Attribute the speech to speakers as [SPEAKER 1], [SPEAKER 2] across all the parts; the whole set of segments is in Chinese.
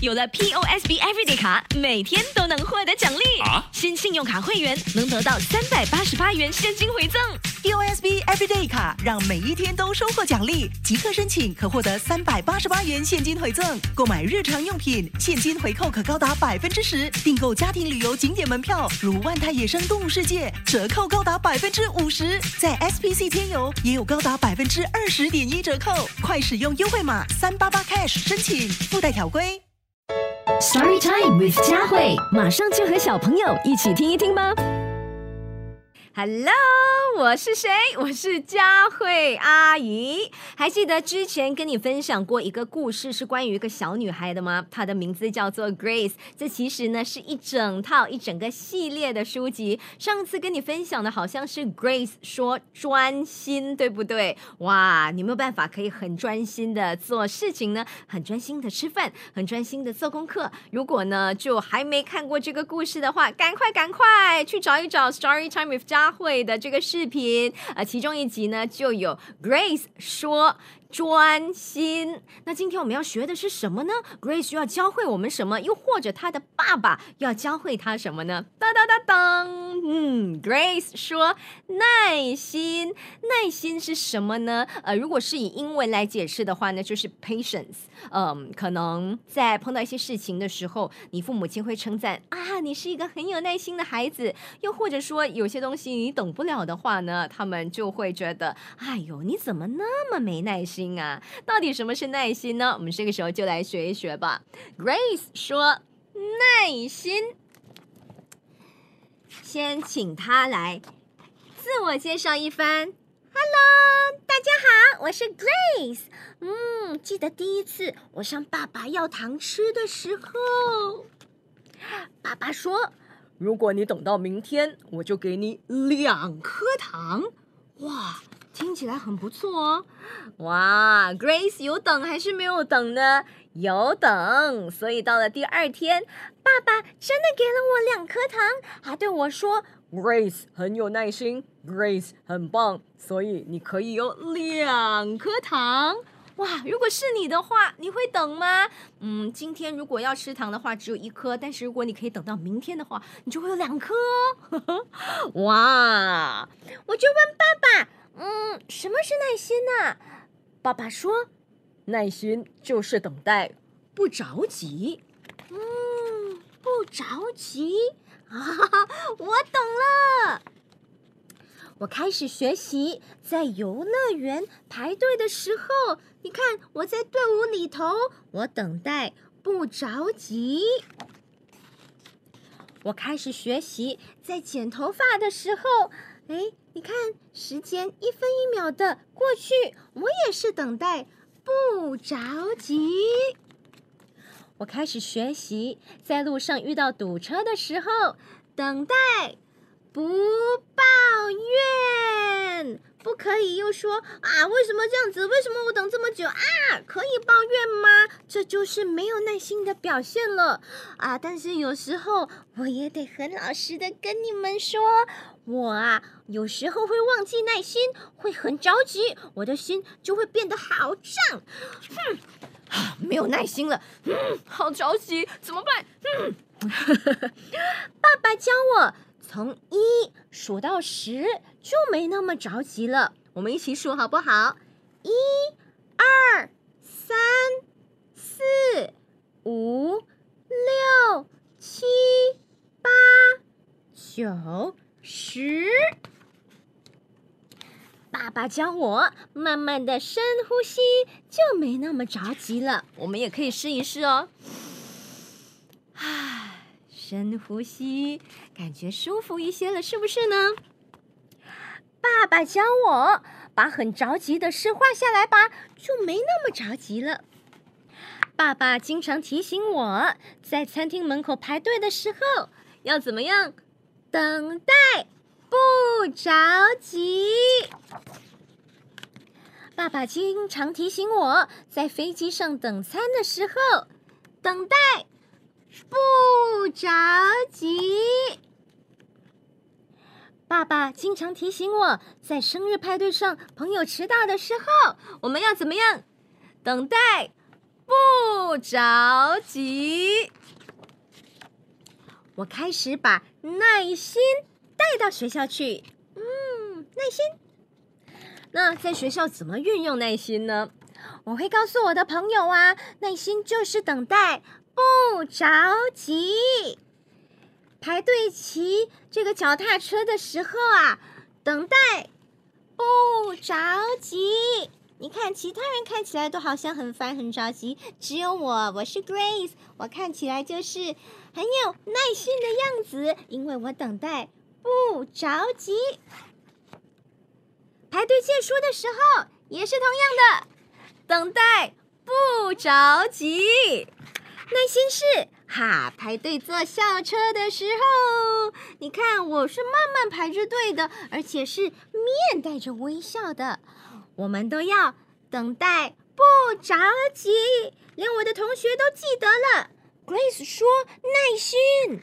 [SPEAKER 1] 有了 POSB Everyday 卡，每天都能获得奖励。
[SPEAKER 2] 啊
[SPEAKER 1] 新信用卡会员能得到三百八十八元现金回赠。
[SPEAKER 3] POSB Everyday 卡让每一天都收获奖励，即刻申请可获得三百八十八元现金回赠。购买日常用品，现金回扣可高达百分之十；订购家庭旅游景点门票，如万泰野生动物世界，折扣高达百分之五十。在 SPC 天游也有高达百分之二十点一折扣，快使用优惠码三八八 cash 申请，附带条规。
[SPEAKER 1] Story Time with 佳慧，马上就和小朋友一起听一听吧。Hello，我是谁？我是佳慧阿姨。还记得之前跟你分享过一个故事，是关于一个小女孩的吗？她的名字叫做 Grace。这其实呢是一整套、一整个系列的书籍。上次跟你分享的好像是 Grace 说专心，对不对？哇，你有没有办法可以很专心的做事情呢？很专心的吃饭，很专心的做功课。如果呢就还没看过这个故事的话，赶快赶快去找一找 Story Time with 佳会的这个视频。呃，其中一集呢就有 Grace 说。专心。那今天我们要学的是什么呢？Grace 要教会我们什么？又或者他的爸爸要教会他什么呢？当当当当，嗯，Grace 说耐心，耐心是什么呢？呃，如果是以英文来解释的话呢，就是 patience。嗯，可能在碰到一些事情的时候，你父母亲会称赞啊，你是一个很有耐心的孩子。又或者说有些东西你等不了的话呢，他们就会觉得，哎呦，你怎么那么没耐心心啊？到底什么是耐心呢？我们这个时候就来学一学吧。Grace 说耐心，先请他来自我介绍一番。Hello，大家好，我是 Grace。嗯，记得第一次我向爸爸要糖吃的时候，爸爸说：“如果你等到明天，我就给你两颗糖。”哇，听起来很不错哦。哇，Grace 有等还是没有等呢？有等，所以到了第二天，爸爸真的给了我两颗糖，还对我说：“Grace 很有耐心，Grace 很棒，所以你可以有两颗糖。”哇，如果是你的话，你会等吗？嗯，今天如果要吃糖的话，只有一颗，但是如果你可以等到明天的话，你就会有两颗哦。哇，我就问爸爸，嗯，什么是耐心呢、爸爸说，耐心就是等待，不着急。嗯，不着急啊，我懂了。我开始学习，在游乐园排队的时候，你看我在队伍里头，我等待不着急。我开始学习，在剪头发的时候，哎，你看时间一分一秒的过去，我也是等待不着急。我开始学习，在路上遇到堵车的时候，等待不抱怨，不可以又说啊，为什么这样子？为什么我等这么久啊？可以抱怨吗？这就是没有耐心的表现了啊！但是有时候我也得很老实的跟你们说，我啊有时候会忘记耐心，会很着急，我的心就会变得好胀。哼，啊，没有耐心了，嗯，好着急，怎么办？嗯，爸爸教我从一数到十，就没那么着急了。我们一起数好不好？一、二、三、四、五、六、七、八、九、十。爸爸教我慢慢的深呼吸，就没那么着急了。我们也可以试一试哦。深呼吸，感觉舒服一些了，是不是呢？爸爸教我把很着急的事画下来吧，就没那么着急了。爸爸经常提醒我在餐厅门口排队的时候要怎么样？等待，不着急。爸爸经常提醒我在飞机上等餐的时候，等待，不着急。爸爸经常提醒我在生日派对上朋友迟到的时候，我们要怎么样？等待，不着急。我开始把耐心带到学校去。嗯，耐心。那在学校怎么运用耐心呢？我会告诉我的朋友啊，耐心就是等待，不着急。排队骑这个脚踏车的时候啊，等待，不着急。你看，其他人看起来都好像很烦、很着急，只有我，我是 Grace，我看起来就是很有耐心的样子，因为我等待不着急。排队借书的时候也是同样的，等待不着急。耐心是哈，排队坐校车的时候，你看我是慢慢排着队的，而且是面带着微笑的。我们都要等待，不着急。连我的同学都记得了。Grace 说：“耐心。”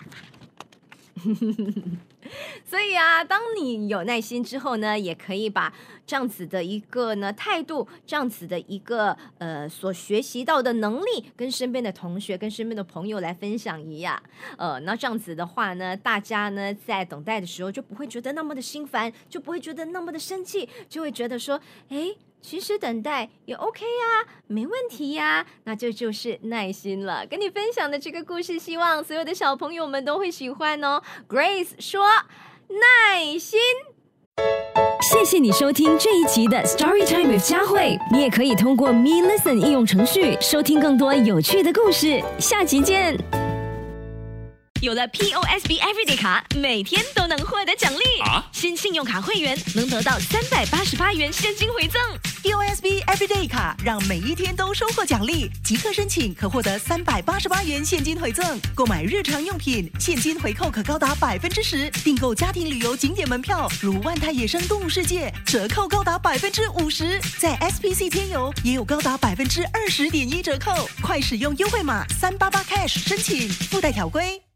[SPEAKER 1] 所以啊，当你有耐心之后呢，也可以把这样子的一个呢态度，这样子的一个呃所学习到的能力，跟身边的同学、跟身边的朋友来分享一样。呃，那这样子的话呢，大家呢在等待的时候就不会觉得那么的心烦，就不会觉得那么的生气，就会觉得说，哎。其实等待也 OK 呀，没问题呀，那这就是耐心了。跟你分享的这个故事，希望所有的小朋友们都会喜欢哦。Grace 说：“耐心。”谢谢你收听这一集的 Story Time with 佳慧。你也可以通过 Me Listen 应用程序收听更多有趣的故事。下集见。有了 POSB Everyday 卡，每天都能获得奖励。新信用卡会员能得到三百八十八元现金回赠。
[SPEAKER 3] POSB Everyday 卡让每一天都收获奖励，即刻申请可获得三百八十八元现金回赠。购买日常用品，现金回扣可高达百分之十。订购家庭旅游景点门票，如万泰野生动物世界，折扣高达百分之五十。在 SPC 天游也有高达百分之二十点一折扣。快使用优惠码三八八 Cash 申请，附带条规。